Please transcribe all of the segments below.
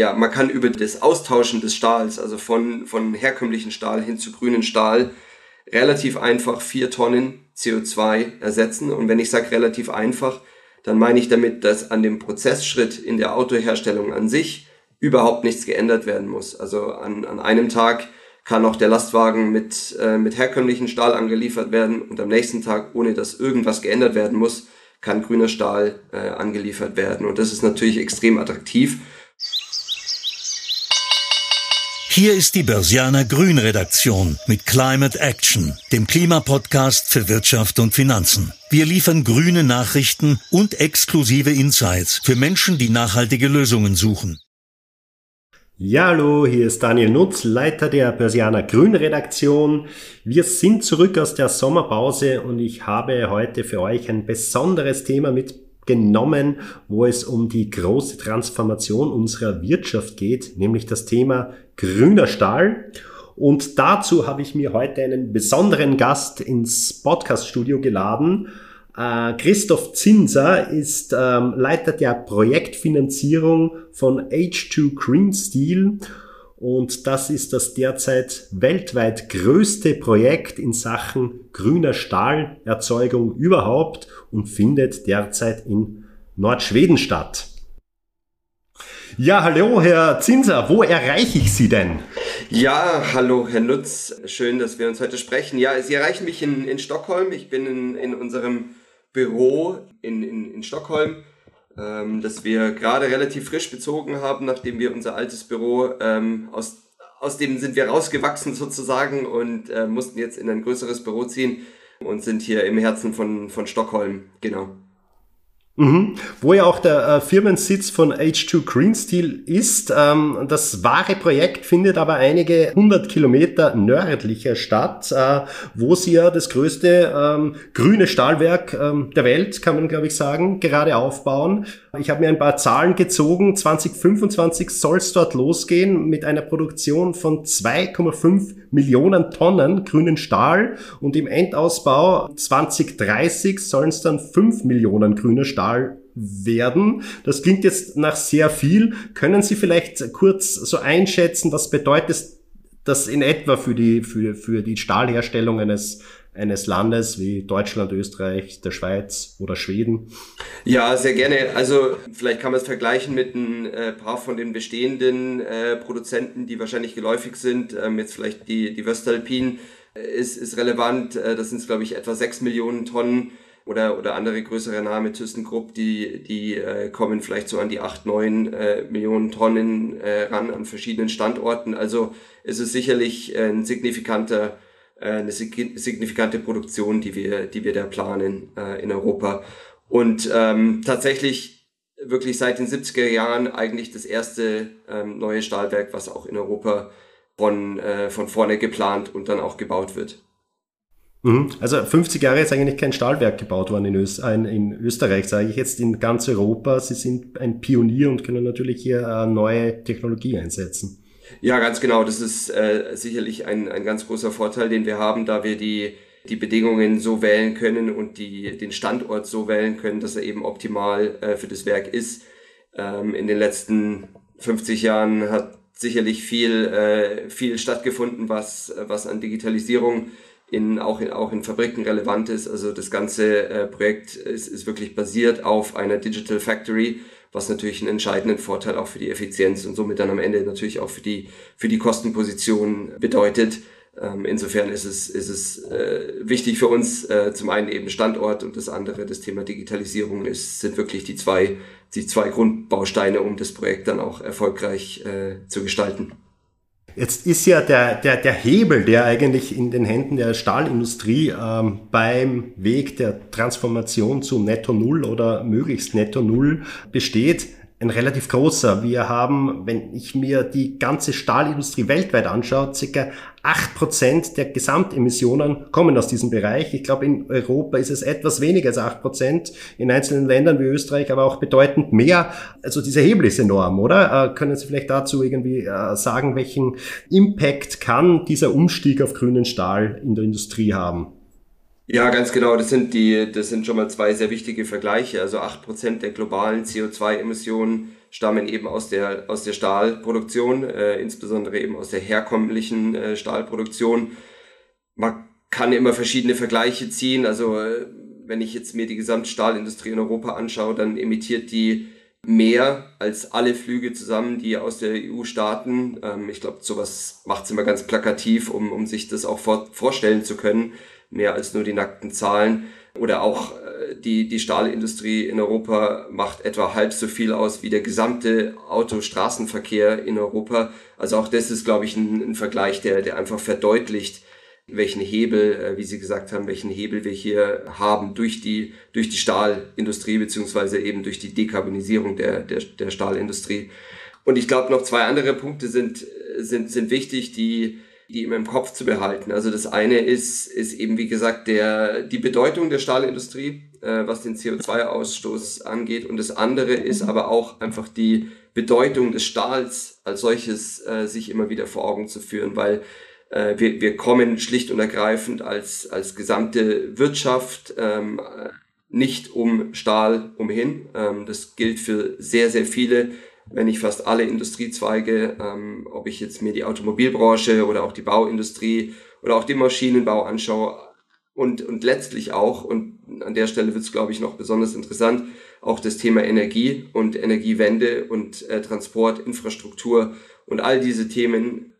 ja, man kann über das Austauschen des Stahls, also von, von herkömmlichen Stahl hin zu grünen Stahl, relativ einfach vier Tonnen CO2 ersetzen. Und wenn ich sage relativ einfach, dann meine ich damit, dass an dem Prozessschritt in der Autoherstellung an sich überhaupt nichts geändert werden muss. Also an, an einem Tag kann auch der Lastwagen mit, äh, mit herkömmlichen Stahl angeliefert werden und am nächsten Tag, ohne dass irgendwas geändert werden muss, kann grüner Stahl äh, angeliefert werden. Und das ist natürlich extrem attraktiv. Hier ist die Börsianer Grün Redaktion mit Climate Action, dem Klimapodcast für Wirtschaft und Finanzen. Wir liefern grüne Nachrichten und exklusive Insights für Menschen, die nachhaltige Lösungen suchen. Ja, hallo, hier ist Daniel Nutz, Leiter der Börsianer Grün Redaktion. Wir sind zurück aus der Sommerpause und ich habe heute für euch ein besonderes Thema mit genommen, wo es um die große Transformation unserer Wirtschaft geht, nämlich das Thema grüner Stahl. Und dazu habe ich mir heute einen besonderen Gast ins Podcaststudio geladen. Äh, Christoph Zinser ist ähm, Leiter der Projektfinanzierung von H2 Green Steel und das ist das derzeit weltweit größte Projekt in Sachen grüner Stahlerzeugung überhaupt und findet derzeit in Nordschweden statt. Ja, hallo, Herr Zinser, wo erreiche ich Sie denn? Ja, hallo, Herr Nutz. Schön, dass wir uns heute sprechen. Ja, Sie erreichen mich in, in Stockholm. Ich bin in, in unserem Büro in, in, in Stockholm ähm, das wir gerade relativ frisch bezogen haben, nachdem wir unser altes Büro ähm, aus aus dem sind wir rausgewachsen sozusagen und äh, mussten jetzt in ein größeres Büro ziehen und sind hier im Herzen von, von Stockholm, genau. Mhm. Wo ja auch der äh, Firmensitz von H2 Green Steel ist. Ähm, das wahre Projekt findet aber einige hundert Kilometer nördlicher statt, äh, wo sie ja das größte ähm, grüne Stahlwerk ähm, der Welt, kann man glaube ich sagen, gerade aufbauen. Ich habe mir ein paar Zahlen gezogen. 2025 soll es dort losgehen mit einer Produktion von 2,5 Millionen Tonnen grünen Stahl und im Endausbau 2030 sollen es dann 5 Millionen grüner Stahl werden. Das klingt jetzt nach sehr viel. Können Sie vielleicht kurz so einschätzen, was bedeutet das in etwa für die, für, für die Stahlherstellung eines eines Landes wie Deutschland, Österreich, der Schweiz oder Schweden? Ja, sehr gerne. Also vielleicht kann man es vergleichen mit ein äh, paar von den bestehenden äh, Produzenten, die wahrscheinlich geläufig sind. Ähm, jetzt vielleicht die, die Wöstalpin äh, ist, ist relevant. Äh, das sind, glaube ich, etwa sechs Millionen Tonnen oder, oder andere größere Namen, ThyssenKrupp, die, die äh, kommen vielleicht so an die acht neun äh, Millionen Tonnen äh, ran an verschiedenen Standorten. Also es ist sicherlich ein signifikanter äh, eine signifikante Produktion, die wir, die wir da planen äh, in Europa. Und ähm, tatsächlich wirklich seit den 70er Jahren eigentlich das erste ähm, neue Stahlwerk, was auch in Europa von, äh, von vorne geplant und dann auch gebaut wird. Mhm. Also 50 Jahre ist eigentlich kein Stahlwerk gebaut worden in, Öst in Österreich, sage ich jetzt in ganz Europa. Sie sind ein Pionier und können natürlich hier äh, neue Technologie einsetzen. Ja, ganz genau. Das ist äh, sicherlich ein, ein ganz großer Vorteil, den wir haben, da wir die, die Bedingungen so wählen können und die, den Standort so wählen können, dass er eben optimal äh, für das Werk ist. Ähm, in den letzten 50 Jahren hat sicherlich viel, äh, viel stattgefunden, was, was an Digitalisierung in, auch, in, auch in Fabriken relevant ist. Also das ganze äh, Projekt ist, ist wirklich basiert auf einer Digital Factory was natürlich einen entscheidenden Vorteil auch für die Effizienz und somit dann am Ende natürlich auch für die, für die Kostenposition bedeutet. Ähm, insofern ist es, ist es äh, wichtig für uns, äh, zum einen eben Standort und das andere, das Thema Digitalisierung, ist, sind wirklich die zwei, die zwei Grundbausteine, um das Projekt dann auch erfolgreich äh, zu gestalten. Jetzt ist ja der, der, der Hebel, der eigentlich in den Händen der Stahlindustrie ähm, beim Weg der Transformation zu Netto Null oder möglichst Netto Null besteht, ein relativ großer. Wir haben, wenn ich mir die ganze Stahlindustrie weltweit anschaue, circa acht Prozent der Gesamtemissionen kommen aus diesem Bereich. Ich glaube, in Europa ist es etwas weniger als acht Prozent, in einzelnen Ländern wie Österreich aber auch bedeutend mehr. Also dieser Hebel ist enorm, oder? Äh, können Sie vielleicht dazu irgendwie äh, sagen, welchen Impact kann dieser Umstieg auf grünen Stahl in der Industrie haben? Ja, ganz genau. Das sind die, das sind schon mal zwei sehr wichtige Vergleiche. Also acht Prozent der globalen CO2-Emissionen stammen eben aus der, aus der Stahlproduktion, äh, insbesondere eben aus der herkömmlichen äh, Stahlproduktion. Man kann immer verschiedene Vergleiche ziehen. Also äh, wenn ich jetzt mir die Gesamtstahlindustrie in Europa anschaue, dann emittiert die mehr als alle Flüge zusammen, die aus der EU starten. Ähm, ich glaube, sowas macht es immer ganz plakativ, um, um sich das auch vor, vorstellen zu können. Mehr als nur die nackten Zahlen. Oder auch äh, die, die Stahlindustrie in Europa macht etwa halb so viel aus wie der gesamte Autostraßenverkehr in Europa. Also auch das ist, glaube ich, ein, ein Vergleich, der, der einfach verdeutlicht, welchen Hebel, äh, wie Sie gesagt haben, welchen Hebel wir hier haben durch die, durch die Stahlindustrie beziehungsweise eben durch die Dekarbonisierung der, der, der Stahlindustrie. Und ich glaube, noch zwei andere Punkte sind, sind, sind wichtig, die, die immer im Kopf zu behalten. Also das eine ist, ist eben, wie gesagt, der, die Bedeutung der Stahlindustrie, äh, was den CO2-Ausstoß angeht. Und das andere ist aber auch einfach die Bedeutung des Stahls als solches äh, sich immer wieder vor Augen zu führen, weil äh, wir, wir kommen schlicht und ergreifend als, als gesamte Wirtschaft ähm, nicht um Stahl umhin. Ähm, das gilt für sehr, sehr viele, wenn nicht fast alle Industriezweige, ähm, ob ich jetzt mir die Automobilbranche oder auch die Bauindustrie oder auch den Maschinenbau anschaue. Und, und letztlich auch, und an der Stelle wird es, glaube ich, noch besonders interessant, auch das Thema Energie und Energiewende und äh, Transport, Infrastruktur und all diese Themen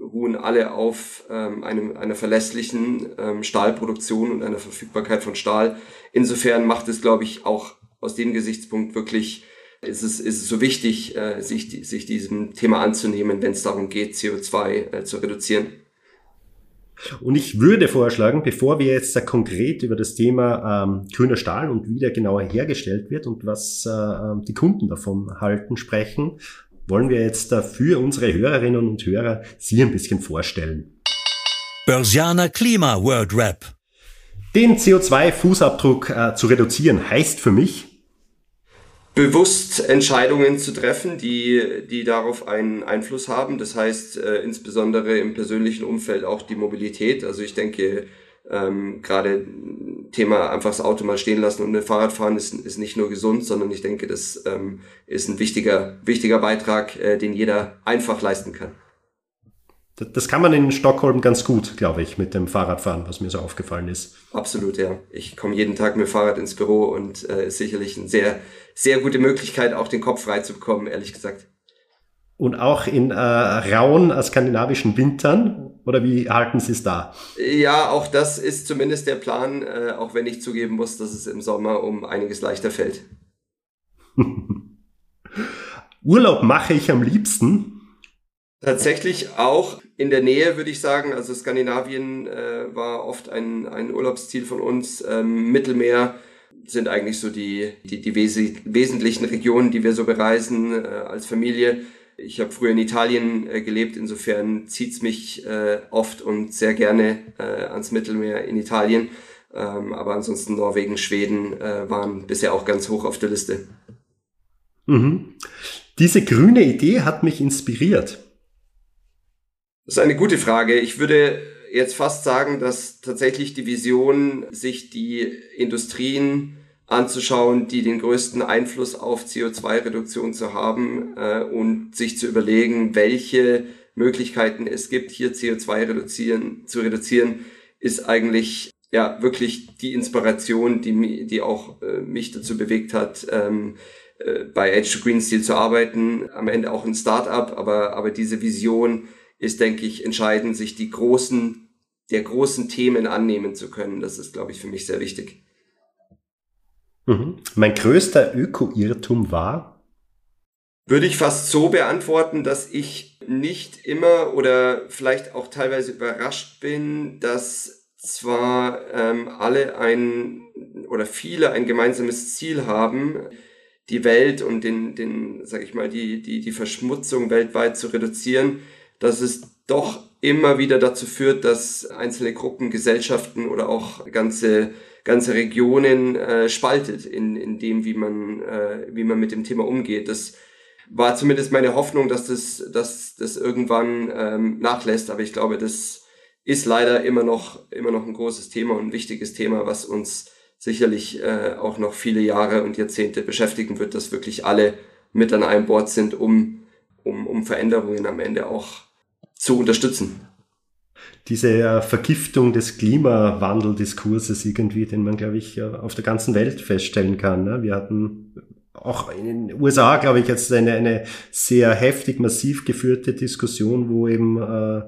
ruhen alle auf ähm, einem, einer verlässlichen ähm, Stahlproduktion und einer Verfügbarkeit von Stahl. Insofern macht es, glaube ich, auch aus dem Gesichtspunkt wirklich, ist es, ist es so wichtig, äh, sich, sich diesem Thema anzunehmen, wenn es darum geht, CO2 äh, zu reduzieren. Und ich würde vorschlagen, bevor wir jetzt konkret über das Thema ähm, grüner Stahl und wie der genauer hergestellt wird und was äh, ähm, die Kunden davon halten, sprechen, wollen wir jetzt für unsere Hörerinnen und Hörer Sie ein bisschen vorstellen. Börsianer Klima World Rap. Den CO2-Fußabdruck äh, zu reduzieren heißt für mich, bewusst Entscheidungen zu treffen, die, die darauf einen Einfluss haben. Das heißt äh, insbesondere im persönlichen Umfeld auch die Mobilität. Also ich denke, ähm, gerade Thema einfach das Auto mal stehen lassen und ein Fahrrad fahren ist, ist nicht nur gesund, sondern ich denke, das ähm, ist ein wichtiger, wichtiger Beitrag, äh, den jeder einfach leisten kann. Das kann man in Stockholm ganz gut, glaube ich, mit dem Fahrradfahren, was mir so aufgefallen ist. Absolut, ja. Ich komme jeden Tag mit dem Fahrrad ins Büro und äh, ist sicherlich eine sehr, sehr gute Möglichkeit, auch den Kopf frei zu bekommen, ehrlich gesagt. Und auch in äh, rauen äh, skandinavischen Wintern? Oder wie halten Sie es da? Ja, auch das ist zumindest der Plan, äh, auch wenn ich zugeben muss, dass es im Sommer um einiges leichter fällt. Urlaub mache ich am liebsten. Tatsächlich auch in der Nähe, würde ich sagen. Also Skandinavien äh, war oft ein, ein Urlaubsziel von uns. Ähm, Mittelmeer sind eigentlich so die, die, die wes wesentlichen Regionen, die wir so bereisen äh, als Familie. Ich habe früher in Italien äh, gelebt, insofern zieht's mich äh, oft und sehr gerne äh, ans Mittelmeer in Italien. Ähm, aber ansonsten Norwegen, Schweden äh, waren bisher auch ganz hoch auf der Liste. Mhm. Diese grüne Idee hat mich inspiriert. Das ist eine gute Frage. Ich würde jetzt fast sagen, dass tatsächlich die Vision, sich die Industrien anzuschauen, die den größten Einfluss auf CO2-Reduktion zu haben äh, und sich zu überlegen, welche Möglichkeiten es gibt, hier CO2 reduzieren, zu reduzieren, ist eigentlich ja wirklich die Inspiration, die, die auch äh, mich dazu bewegt hat, ähm, äh, bei Edge to Green Steel zu arbeiten. Am Ende auch ein Startup, aber, aber diese Vision ist, denke ich, entscheidend, sich die großen, der großen Themen annehmen zu können. Das ist, glaube ich, für mich sehr wichtig. Mhm. Mein größter Öko-Irrtum war? Würde ich fast so beantworten, dass ich nicht immer oder vielleicht auch teilweise überrascht bin, dass zwar ähm, alle ein oder viele ein gemeinsames Ziel haben, die Welt und den, den, sag ich mal, die, die, die Verschmutzung weltweit zu reduzieren, dass es doch immer wieder dazu führt, dass einzelne Gruppen, Gesellschaften oder auch ganze ganze Regionen äh, spaltet in, in dem, wie man, äh, wie man mit dem Thema umgeht. Das war zumindest meine Hoffnung, dass das, dass das irgendwann ähm, nachlässt, aber ich glaube, das ist leider immer noch, immer noch ein großes Thema und ein wichtiges Thema, was uns sicherlich äh, auch noch viele Jahre und Jahrzehnte beschäftigen wird, dass wirklich alle mit an einem Bord sind, um, um, um Veränderungen am Ende auch zu unterstützen. Diese äh, Vergiftung des Klimawandeldiskurses irgendwie, den man, glaube ich, auf der ganzen Welt feststellen kann. Ne? Wir hatten auch in den USA, glaube ich, jetzt eine, eine sehr heftig, massiv geführte Diskussion, wo eben äh,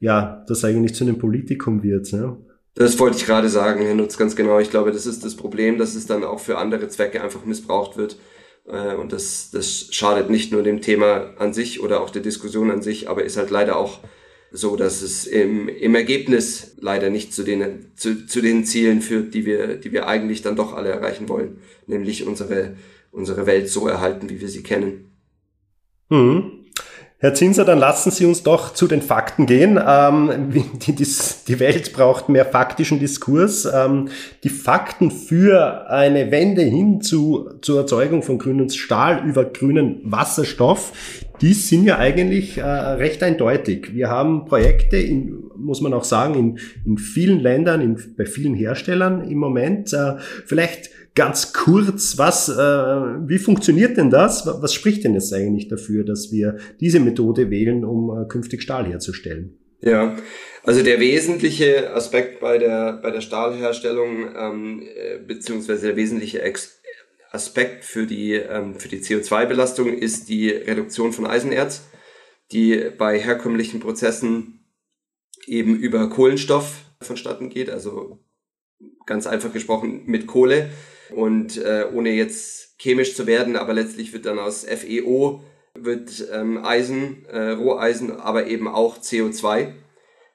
ja das eigentlich zu einem Politikum wird. Ne? Das wollte ich gerade sagen, Herr Nutz, ganz genau. Ich glaube, das ist das Problem, dass es dann auch für andere Zwecke einfach missbraucht wird. Äh, und das, das schadet nicht nur dem Thema an sich oder auch der Diskussion an sich, aber ist halt leider auch so, dass es im, im Ergebnis leider nicht zu den, zu, zu den Zielen führt, die wir, die wir eigentlich dann doch alle erreichen wollen, nämlich unsere, unsere Welt so erhalten, wie wir sie kennen. Mhm. Herr Zinser, dann lassen Sie uns doch zu den Fakten gehen. Ähm, die, die, die, Welt braucht mehr faktischen Diskurs. Ähm, die Fakten für eine Wende hin zu, zur Erzeugung von grünem Stahl über grünen Wasserstoff, die sind ja eigentlich äh, recht eindeutig. Wir haben Projekte, in, muss man auch sagen, in, in vielen Ländern, in, bei vielen Herstellern im Moment. Äh, vielleicht ganz kurz, was, äh, wie funktioniert denn das? Was spricht denn jetzt eigentlich dafür, dass wir diese Methode wählen, um äh, künftig Stahl herzustellen? Ja, also der wesentliche Aspekt bei der, bei der Stahlherstellung, ähm, äh, beziehungsweise der wesentliche Ex Aspekt für die, ähm, für die CO2-Belastung ist die Reduktion von Eisenerz, die bei herkömmlichen Prozessen eben über Kohlenstoff vonstatten geht, also ganz einfach gesprochen mit Kohle. Und äh, ohne jetzt chemisch zu werden, aber letztlich wird dann aus FeO wird ähm, Eisen, äh, Roheisen, aber eben auch CO2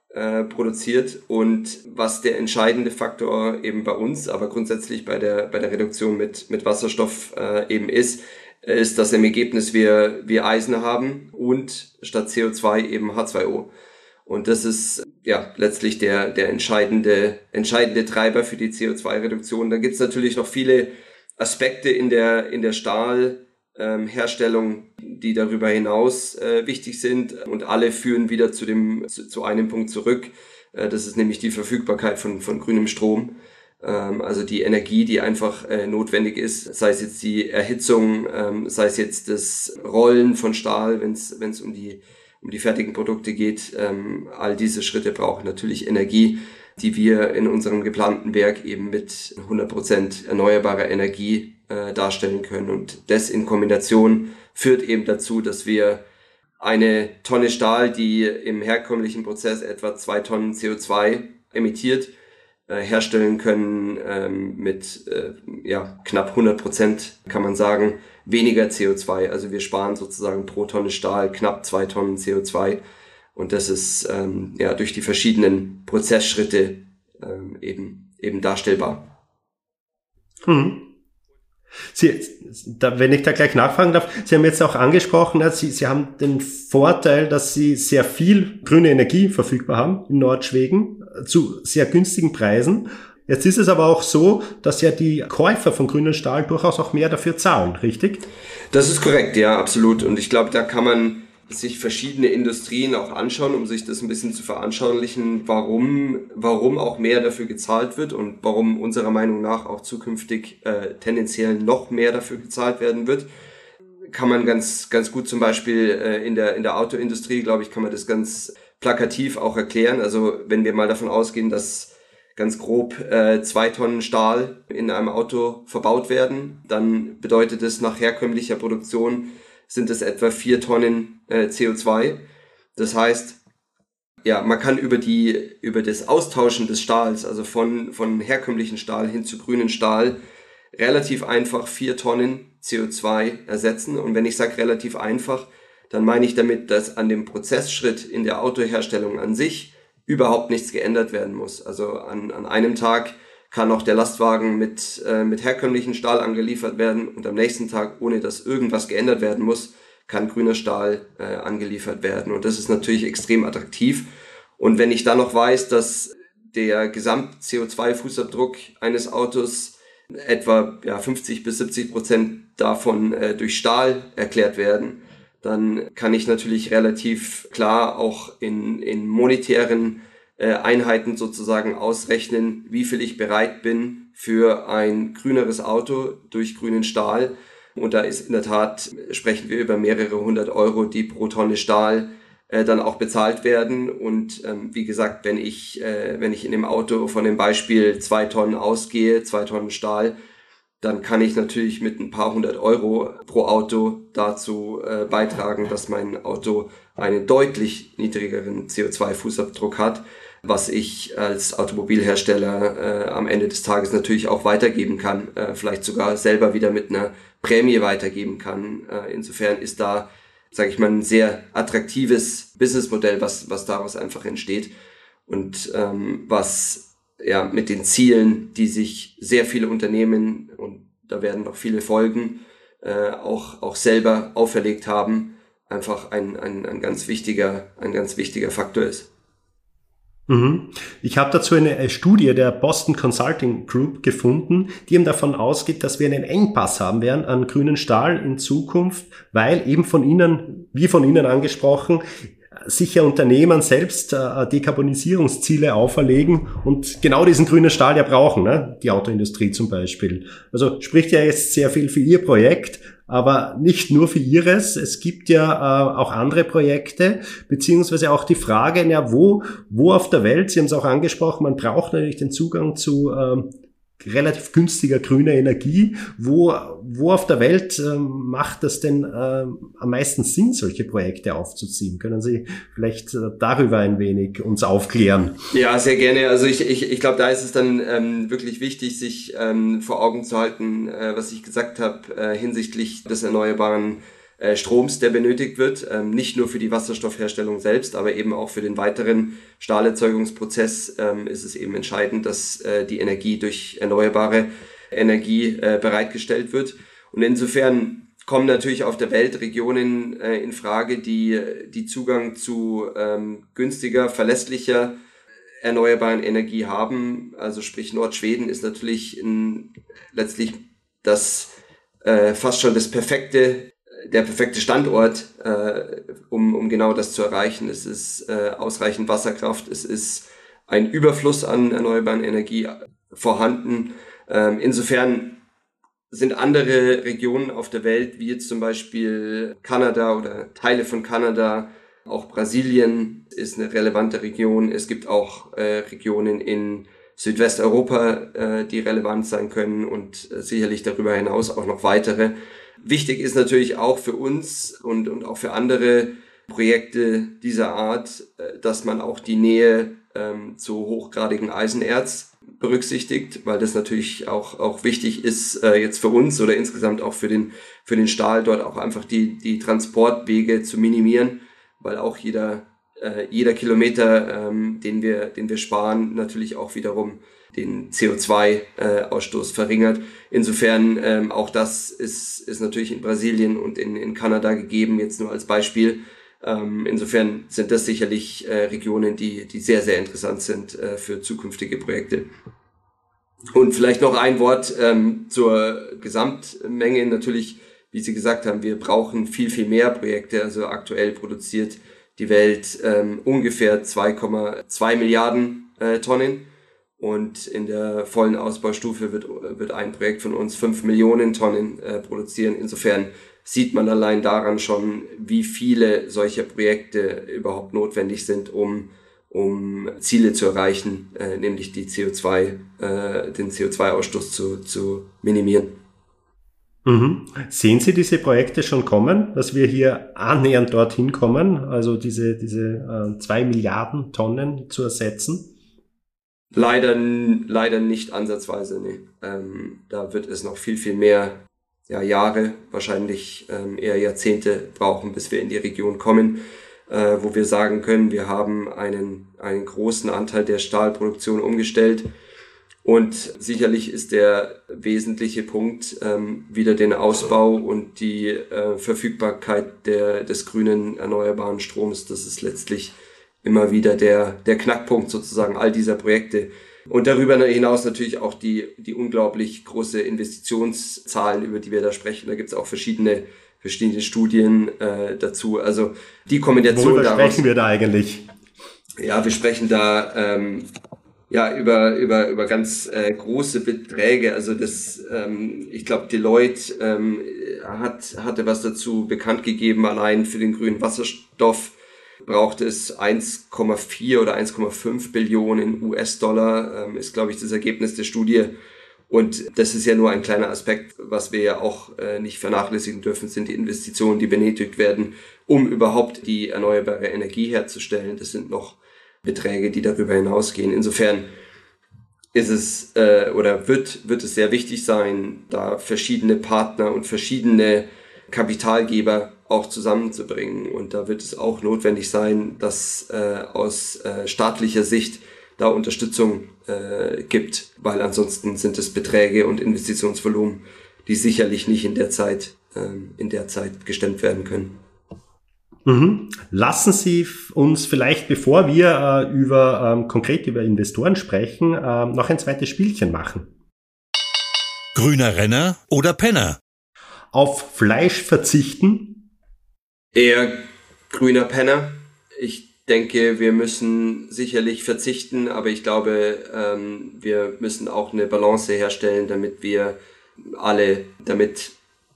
äh, produziert. Und was der entscheidende Faktor eben bei uns, aber grundsätzlich bei der, bei der Reduktion mit, mit Wasserstoff äh, eben ist, ist, dass im Ergebnis wir, wir Eisen haben und statt CO2 eben H2O. Und das ist ja letztlich der, der entscheidende, entscheidende Treiber für die CO2-Reduktion. Da gibt es natürlich noch viele Aspekte in der, in der Stahlherstellung, ähm, die darüber hinaus äh, wichtig sind. Und alle führen wieder zu, dem, zu, zu einem Punkt zurück. Äh, das ist nämlich die Verfügbarkeit von, von grünem Strom. Ähm, also die Energie, die einfach äh, notwendig ist, sei es jetzt die Erhitzung, ähm, sei es jetzt das Rollen von Stahl, wenn es um die um die fertigen Produkte geht. Ähm, all diese Schritte brauchen natürlich Energie, die wir in unserem geplanten Werk eben mit 100% erneuerbarer Energie äh, darstellen können. Und das in Kombination führt eben dazu, dass wir eine Tonne Stahl, die im herkömmlichen Prozess etwa zwei Tonnen CO2 emittiert, äh, herstellen können ähm, mit äh, ja, knapp 100 Prozent, kann man sagen, weniger CO2. Also wir sparen sozusagen pro Tonne Stahl knapp zwei Tonnen CO2. Und das ist ähm, ja durch die verschiedenen Prozessschritte ähm, eben, eben darstellbar. Hm. Sie, da, wenn ich da gleich nachfragen darf, Sie haben jetzt auch angesprochen, Sie, Sie haben den Vorteil, dass Sie sehr viel grüne Energie verfügbar haben in Nordschweden äh, zu sehr günstigen Preisen. Jetzt ist es aber auch so, dass ja die Käufer von grünen Stahl durchaus auch mehr dafür zahlen, richtig? Das ist korrekt, ja, absolut. Und ich glaube, da kann man sich verschiedene Industrien auch anschauen, um sich das ein bisschen zu veranschaulichen, warum, warum auch mehr dafür gezahlt wird und warum unserer Meinung nach auch zukünftig äh, tendenziell noch mehr dafür gezahlt werden wird. Kann man ganz, ganz gut zum Beispiel äh, in, der, in der Autoindustrie, glaube ich, kann man das ganz plakativ auch erklären. Also wenn wir mal davon ausgehen, dass ganz grob äh, zwei Tonnen Stahl in einem Auto verbaut werden, dann bedeutet es nach herkömmlicher Produktion sind es etwa vier Tonnen äh, CO2. Das heißt, ja, man kann über die, über das Austauschen des Stahls, also von, von herkömmlichen Stahl hin zu grünen Stahl, relativ einfach vier Tonnen CO2 ersetzen. Und wenn ich sage relativ einfach, dann meine ich damit, dass an dem Prozessschritt in der Autoherstellung an sich überhaupt nichts geändert werden muss. Also an, an einem Tag kann auch der Lastwagen mit, äh, mit herkömmlichen Stahl angeliefert werden und am nächsten Tag, ohne dass irgendwas geändert werden muss, kann grüner Stahl äh, angeliefert werden. Und das ist natürlich extrem attraktiv. Und wenn ich dann noch weiß, dass der Gesamt-CO2-Fußabdruck eines Autos etwa ja, 50 bis 70 Prozent davon äh, durch Stahl erklärt werden, dann kann ich natürlich relativ klar auch in, in monetären äh, Einheiten sozusagen ausrechnen, wie viel ich bereit bin für ein grüneres Auto durch grünen Stahl Und da ist in der Tat, sprechen wir über mehrere hundert Euro, die pro Tonne Stahl äh, dann auch bezahlt werden. Und ähm, wie gesagt, wenn ich, äh, wenn ich in dem Auto von dem Beispiel zwei Tonnen ausgehe, zwei Tonnen Stahl, dann kann ich natürlich mit ein paar hundert Euro pro Auto dazu äh, beitragen, dass mein Auto einen deutlich niedrigeren CO2-Fußabdruck hat, was ich als Automobilhersteller äh, am Ende des Tages natürlich auch weitergeben kann, äh, vielleicht sogar selber wieder mit einer Prämie weitergeben kann. Äh, insofern ist da, sage ich mal, ein sehr attraktives Businessmodell, was, was daraus einfach entsteht und ähm, was ja, mit den Zielen, die sich sehr viele Unternehmen, und da werden noch viele folgen, äh, auch, auch selber auferlegt haben, einfach ein, ein, ein ganz wichtiger, ein ganz wichtiger Faktor ist. Mhm. Ich habe dazu eine Studie der Boston Consulting Group gefunden, die eben davon ausgeht, dass wir einen Engpass haben werden an grünen Stahl in Zukunft, weil eben von Ihnen, wie von Ihnen angesprochen, sich ja Unternehmen selbst äh, Dekarbonisierungsziele auferlegen und genau diesen grünen Stahl ja brauchen, ne? die Autoindustrie zum Beispiel. Also spricht ja jetzt sehr viel für Ihr Projekt, aber nicht nur für Ihres. Es gibt ja äh, auch andere Projekte, beziehungsweise auch die Frage, ja, wo, wo auf der Welt, Sie haben es auch angesprochen, man braucht natürlich den Zugang zu ähm, relativ günstiger grüner Energie. Wo, wo auf der Welt äh, macht das denn äh, am meisten Sinn, solche Projekte aufzuziehen? Können Sie vielleicht äh, darüber ein wenig uns aufklären? Ja, sehr gerne. Also ich, ich, ich glaube, da ist es dann ähm, wirklich wichtig, sich ähm, vor Augen zu halten, äh, was ich gesagt habe äh, hinsichtlich des erneuerbaren äh, Stroms, der benötigt wird, ähm, nicht nur für die Wasserstoffherstellung selbst, aber eben auch für den weiteren Stahlerzeugungsprozess ähm, ist es eben entscheidend, dass äh, die Energie durch erneuerbare Energie äh, bereitgestellt wird. Und insofern kommen natürlich auf der Welt Regionen in Frage, die, die Zugang zu ähm, günstiger, verlässlicher erneuerbaren Energie haben. Also sprich Nordschweden ist natürlich in, letztlich das fast schon das perfekte der perfekte Standort, äh, um, um genau das zu erreichen. Es ist äh, ausreichend Wasserkraft, es ist ein Überfluss an erneuerbaren Energie vorhanden. Ähm, insofern sind andere Regionen auf der Welt, wie jetzt zum Beispiel Kanada oder Teile von Kanada, auch Brasilien ist eine relevante Region. Es gibt auch äh, Regionen in Südwesteuropa, äh, die relevant sein können und äh, sicherlich darüber hinaus auch noch weitere. Wichtig ist natürlich auch für uns und, und auch für andere Projekte dieser Art, äh, dass man auch die Nähe ähm, zu hochgradigen Eisenerz berücksichtigt, weil das natürlich auch, auch wichtig ist äh, jetzt für uns oder insgesamt auch für den, für den Stahl dort auch einfach die, die Transportwege zu minimieren, weil auch jeder, äh, jeder Kilometer, ähm, den, wir, den wir sparen, natürlich auch wiederum den CO2-Ausstoß äh, verringert. Insofern ähm, auch das ist, ist natürlich in Brasilien und in, in Kanada gegeben, jetzt nur als Beispiel. Ähm, insofern sind das sicherlich äh, Regionen, die, die sehr, sehr interessant sind äh, für zukünftige Projekte. Und vielleicht noch ein Wort ähm, zur Gesamtmenge. Natürlich, wie Sie gesagt haben, wir brauchen viel, viel mehr Projekte. Also aktuell produziert die Welt ähm, ungefähr 2,2 Milliarden äh, Tonnen. Und in der vollen Ausbaustufe wird, wird ein Projekt von uns fünf Millionen Tonnen äh, produzieren. Insofern sieht man allein daran schon, wie viele solcher Projekte überhaupt notwendig sind, um, um Ziele zu erreichen, äh, nämlich die CO2, äh, den CO2-Ausstoß zu, zu minimieren. Mhm. Sehen Sie diese Projekte schon kommen, dass wir hier annähernd dorthin kommen, also diese, diese äh, zwei Milliarden Tonnen zu ersetzen? Leider, leider nicht ansatzweise, nee. Ähm, da wird es noch viel, viel mehr ja, Jahre, wahrscheinlich ähm, eher Jahrzehnte brauchen, bis wir in die Region kommen, äh, wo wir sagen können, wir haben einen, einen großen Anteil der Stahlproduktion umgestellt. Und sicherlich ist der wesentliche Punkt ähm, wieder den Ausbau und die äh, Verfügbarkeit der, des grünen erneuerbaren Stroms. Das ist letztlich immer wieder der, der Knackpunkt sozusagen all dieser Projekte. Und darüber hinaus natürlich auch die, die unglaublich große Investitionszahlen, über die wir da sprechen. Da gibt es auch verschiedene, verschiedene Studien äh, dazu. Also die Kombination Worüber daraus, sprechen wir da eigentlich? Ja, wir sprechen da ähm, Ja, über, über, über ganz äh, große Beträge. Also das, ähm, ich glaube, Deloitte ähm, hat, hatte was dazu bekannt gegeben, allein für den grünen Wasserstoff braucht es 1,4 oder 1,5 Billionen US-Dollar, ähm, ist, glaube ich, das Ergebnis der Studie. Und das ist ja nur ein kleiner Aspekt, was wir ja auch äh, nicht vernachlässigen dürfen, sind die Investitionen, die benötigt werden, um überhaupt die erneuerbare Energie herzustellen. Das sind noch Beträge, die darüber hinausgehen. Insofern ist es äh, oder wird, wird es sehr wichtig sein, da verschiedene Partner und verschiedene Kapitalgeber auch zusammenzubringen. Und da wird es auch notwendig sein, dass äh, aus äh, staatlicher Sicht da Unterstützung äh, gibt, weil ansonsten sind es Beträge und Investitionsvolumen, die sicherlich nicht in der Zeit, ähm, in der Zeit gestemmt werden können. Mhm. Lassen Sie uns vielleicht, bevor wir äh, über ähm, konkret über Investoren sprechen, äh, noch ein zweites Spielchen machen. Grüner Renner oder Penner? Auf Fleisch verzichten? Eher grüner Penner. Ich denke, wir müssen sicherlich verzichten, aber ich glaube, ähm, wir müssen auch eine Balance herstellen, damit wir alle damit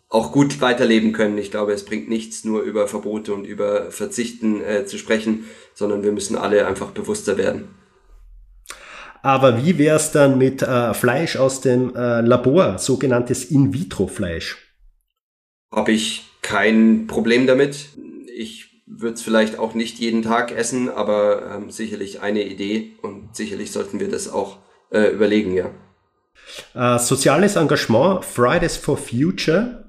auch gut weiterleben können. Ich glaube, es bringt nichts, nur über Verbote und über Verzichten äh, zu sprechen, sondern wir müssen alle einfach bewusster werden. Aber wie wäre es dann mit äh, Fleisch aus dem äh, Labor, sogenanntes In-vitro-Fleisch? Habe ich kein Problem damit. Ich würde es vielleicht auch nicht jeden Tag essen, aber ähm, sicherlich eine Idee und sicherlich sollten wir das auch äh, überlegen, ja. Äh, soziales Engagement, Fridays for Future,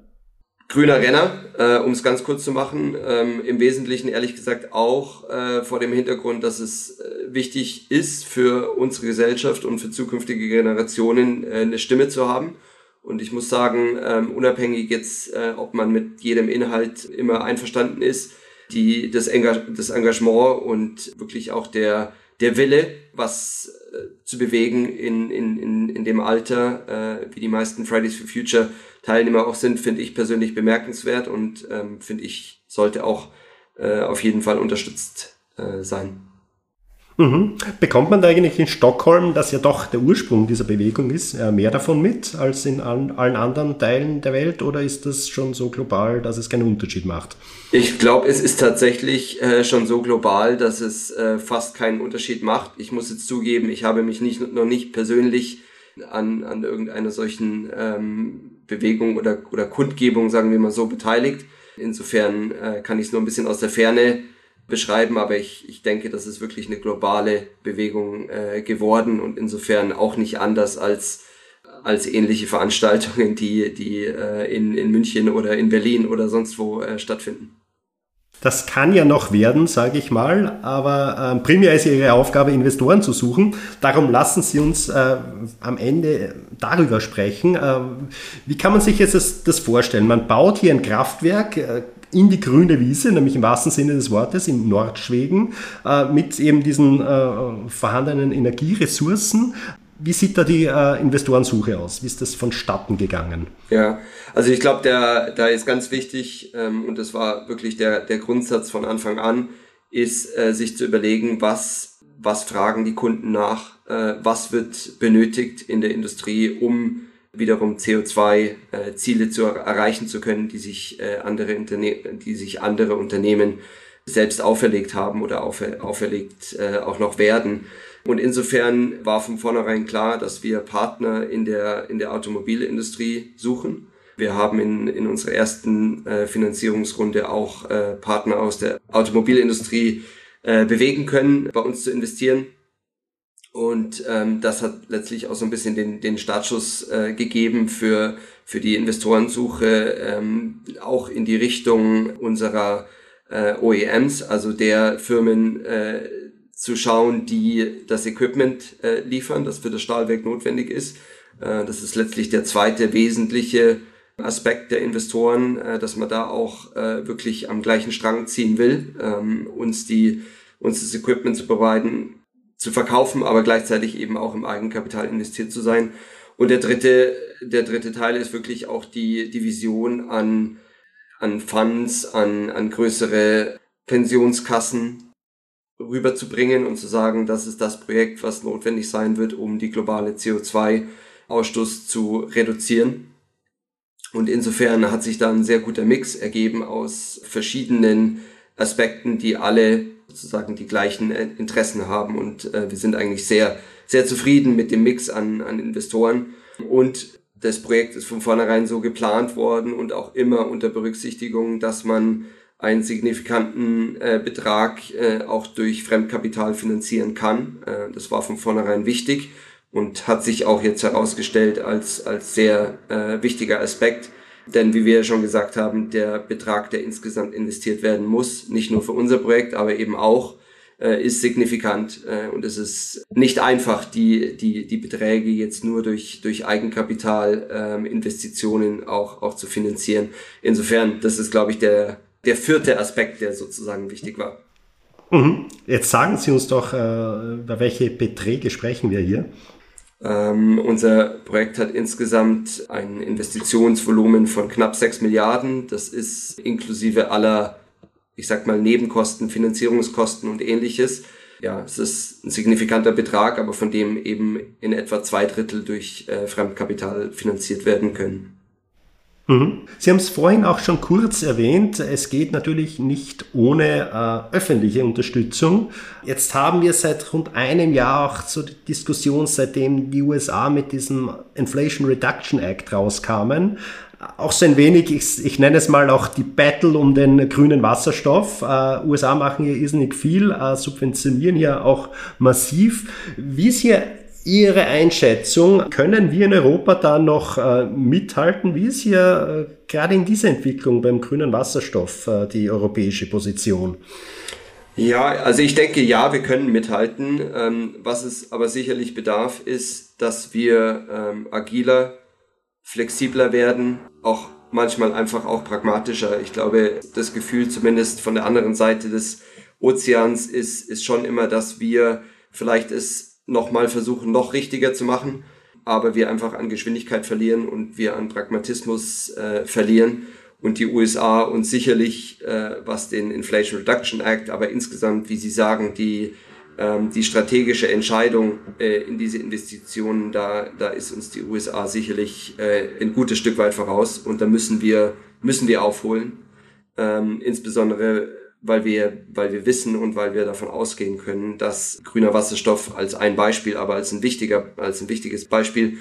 Grüner Renner, äh, um es ganz kurz zu machen, ähm, im Wesentlichen ehrlich gesagt auch äh, vor dem Hintergrund, dass es äh, wichtig ist für unsere Gesellschaft und für zukünftige Generationen äh, eine Stimme zu haben. Und ich muss sagen, ähm, unabhängig jetzt, äh, ob man mit jedem Inhalt immer einverstanden ist, die, das, Enga das Engagement und wirklich auch der, der Wille, was äh, zu bewegen in, in, in, in dem Alter, äh, wie die meisten Fridays for Future Teilnehmer auch sind, finde ich persönlich bemerkenswert und ähm, finde ich, sollte auch äh, auf jeden Fall unterstützt äh, sein. Mhm. Bekommt man da eigentlich in Stockholm, das ja doch der Ursprung dieser Bewegung ist, äh, mehr davon mit als in allen anderen Teilen der Welt oder ist das schon so global, dass es keinen Unterschied macht? Ich glaube, es ist tatsächlich äh, schon so global, dass es äh, fast keinen Unterschied macht. Ich muss jetzt zugeben, ich habe mich nicht, noch nicht persönlich an, an irgendeiner solchen ähm, Bewegung oder, oder Kundgebung, sagen wir mal so, beteiligt. Insofern äh, kann ich es nur ein bisschen aus der Ferne beschreiben, aber ich, ich denke, das ist wirklich eine globale Bewegung äh, geworden und insofern auch nicht anders als, als ähnliche Veranstaltungen, die, die äh, in, in München oder in Berlin oder sonst wo äh, stattfinden. Das kann ja noch werden, sage ich mal, aber äh, primär ist Ihre Aufgabe, Investoren zu suchen. Darum lassen Sie uns äh, am Ende darüber sprechen. Äh, wie kann man sich jetzt das, das, vorstellen? Man baut hier ein Kraftwerk äh, in die grüne Wiese, nämlich im wahrsten Sinne des Wortes, in Nordschweden, äh, mit eben diesen äh, vorhandenen Energieressourcen. Wie sieht da die äh, Investorensuche aus? Wie ist das vonstatten gegangen? Ja, also ich glaube, da ist ganz wichtig ähm, und das war wirklich der der Grundsatz von Anfang an, ist äh, sich zu überlegen, was was fragen die Kunden nach, äh, was wird benötigt in der Industrie, um wiederum CO2-Ziele äh, zu er erreichen zu können, die sich äh, andere Interne die sich andere Unternehmen selbst auferlegt haben oder aufer auferlegt äh, auch noch werden. Und insofern war von vornherein klar, dass wir Partner in der, in der Automobilindustrie suchen. Wir haben in, in unserer ersten äh, Finanzierungsrunde auch äh, Partner aus der Automobilindustrie äh, bewegen können, bei uns zu investieren. Und ähm, das hat letztlich auch so ein bisschen den, den Startschuss äh, gegeben für, für die Investorensuche, ähm, auch in die Richtung unserer äh, OEMs, also der Firmen, äh, zu schauen, die das Equipment äh, liefern, das für das Stahlwerk notwendig ist. Äh, das ist letztlich der zweite wesentliche Aspekt der Investoren, äh, dass man da auch äh, wirklich am gleichen Strang ziehen will, ähm, uns die uns das Equipment zu bereiten, zu verkaufen, aber gleichzeitig eben auch im Eigenkapital investiert zu sein. Und der dritte, der dritte Teil ist wirklich auch die, die Vision an, an Funds, an, an größere Pensionskassen, rüberzubringen und zu sagen, das ist das Projekt, was notwendig sein wird, um die globale CO2-Ausstoß zu reduzieren. Und insofern hat sich da ein sehr guter Mix ergeben aus verschiedenen Aspekten, die alle sozusagen die gleichen äh, Interessen haben. Und äh, wir sind eigentlich sehr, sehr zufrieden mit dem Mix an, an Investoren. Und das Projekt ist von vornherein so geplant worden und auch immer unter Berücksichtigung, dass man einen signifikanten äh, Betrag äh, auch durch Fremdkapital finanzieren kann. Äh, das war von vornherein wichtig und hat sich auch jetzt herausgestellt als, als sehr äh, wichtiger Aspekt. Denn wie wir ja schon gesagt haben, der Betrag, der insgesamt investiert werden muss, nicht nur für unser Projekt, aber eben auch, äh, ist signifikant. Äh, und es ist nicht einfach, die, die, die Beträge jetzt nur durch, durch Eigenkapital ähm, Investitionen auch, auch zu finanzieren. Insofern, das ist, glaube ich, der, der vierte Aspekt, der sozusagen wichtig war. Mhm. Jetzt sagen Sie uns doch, äh, über welche Beträge sprechen wir hier? Ähm, unser Projekt hat insgesamt ein Investitionsvolumen von knapp 6 Milliarden. Das ist inklusive aller, ich sag mal, Nebenkosten, Finanzierungskosten und ähnliches. Ja, es ist ein signifikanter Betrag, aber von dem eben in etwa zwei Drittel durch äh, Fremdkapital finanziert werden können. Mhm. Sie haben es vorhin auch schon kurz erwähnt, es geht natürlich nicht ohne äh, öffentliche Unterstützung. Jetzt haben wir seit rund einem Jahr auch so die Diskussion, seitdem die USA mit diesem Inflation Reduction Act rauskamen, auch so ein wenig, ich, ich nenne es mal auch die Battle um den grünen Wasserstoff. Uh, USA machen hier irrsinnig viel, uh, subventionieren hier auch massiv. Wie ist hier Ihre Einschätzung, können wir in Europa da noch äh, mithalten? Wie ist hier äh, gerade in dieser Entwicklung beim grünen Wasserstoff äh, die europäische Position? Ja, also ich denke, ja, wir können mithalten. Ähm, was es aber sicherlich bedarf, ist, dass wir ähm, agiler, flexibler werden, auch manchmal einfach auch pragmatischer. Ich glaube, das Gefühl zumindest von der anderen Seite des Ozeans ist, ist schon immer, dass wir vielleicht es nochmal versuchen, noch richtiger zu machen, aber wir einfach an Geschwindigkeit verlieren und wir an Pragmatismus äh, verlieren und die USA uns sicherlich, äh, was den Inflation Reduction Act, aber insgesamt, wie Sie sagen, die, ähm, die strategische Entscheidung äh, in diese Investitionen, da, da ist uns die USA sicherlich äh, ein gutes Stück weit voraus und da müssen wir, müssen wir aufholen. Ähm, insbesondere weil wir, weil wir wissen und weil wir davon ausgehen können, dass grüner Wasserstoff als ein Beispiel, aber als ein wichtiger, als ein wichtiges Beispiel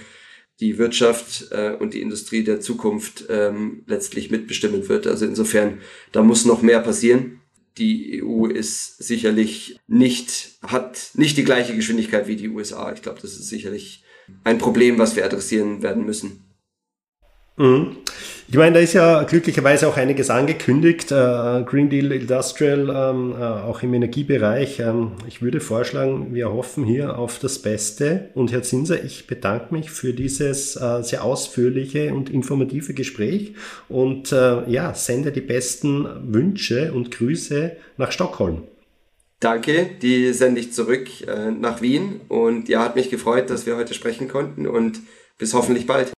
die Wirtschaft äh, und die Industrie der Zukunft ähm, letztlich mitbestimmen wird. Also insofern, da muss noch mehr passieren. Die EU ist sicherlich nicht, hat nicht die gleiche Geschwindigkeit wie die USA. Ich glaube, das ist sicherlich ein Problem, was wir adressieren werden müssen. Mhm. Ich meine, da ist ja glücklicherweise auch einiges angekündigt. Äh, Green Deal Industrial, ähm, äh, auch im Energiebereich. Ähm, ich würde vorschlagen, wir hoffen hier auf das Beste. Und Herr Zinser, ich bedanke mich für dieses äh, sehr ausführliche und informative Gespräch und äh, ja, sende die besten Wünsche und Grüße nach Stockholm. Danke, die sende ich zurück äh, nach Wien. Und ja, hat mich gefreut, dass wir heute sprechen konnten und bis hoffentlich bald.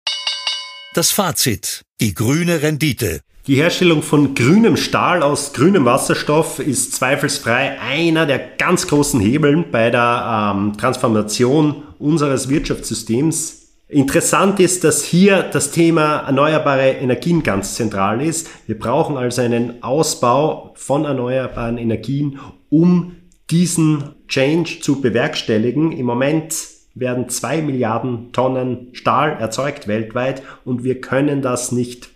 Das Fazit. Die grüne Rendite. Die Herstellung von grünem Stahl aus grünem Wasserstoff ist zweifelsfrei einer der ganz großen Hebeln bei der ähm, Transformation unseres Wirtschaftssystems. Interessant ist, dass hier das Thema erneuerbare Energien ganz zentral ist. Wir brauchen also einen Ausbau von erneuerbaren Energien, um diesen Change zu bewerkstelligen. Im Moment werden zwei Milliarden Tonnen Stahl erzeugt weltweit und wir können das nicht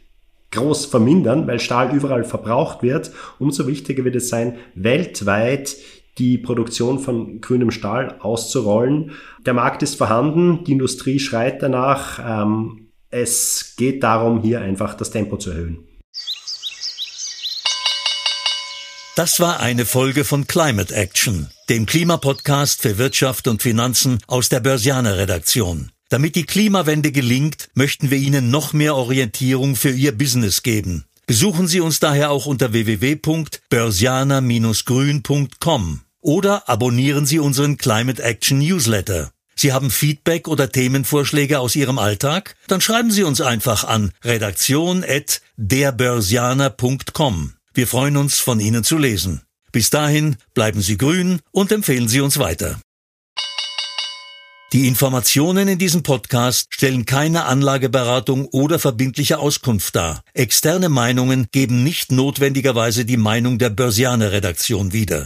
groß vermindern, weil Stahl überall verbraucht wird. Umso wichtiger wird es sein, weltweit die Produktion von grünem Stahl auszurollen. Der Markt ist vorhanden, die Industrie schreit danach. Ähm, es geht darum, hier einfach das Tempo zu erhöhen. Das war eine Folge von Climate Action, dem Klimapodcast für Wirtschaft und Finanzen aus der Börsianer Redaktion. Damit die Klimawende gelingt, möchten wir Ihnen noch mehr Orientierung für Ihr Business geben. Besuchen Sie uns daher auch unter www.börsianer-grün.com oder abonnieren Sie unseren Climate Action Newsletter. Sie haben Feedback oder Themenvorschläge aus Ihrem Alltag? Dann schreiben Sie uns einfach an redaktion@derbörsianer.com. Wir freuen uns, von Ihnen zu lesen. Bis dahin bleiben Sie grün und empfehlen Sie uns weiter. Die Informationen in diesem Podcast stellen keine Anlageberatung oder verbindliche Auskunft dar. Externe Meinungen geben nicht notwendigerweise die Meinung der Börsianer Redaktion wieder.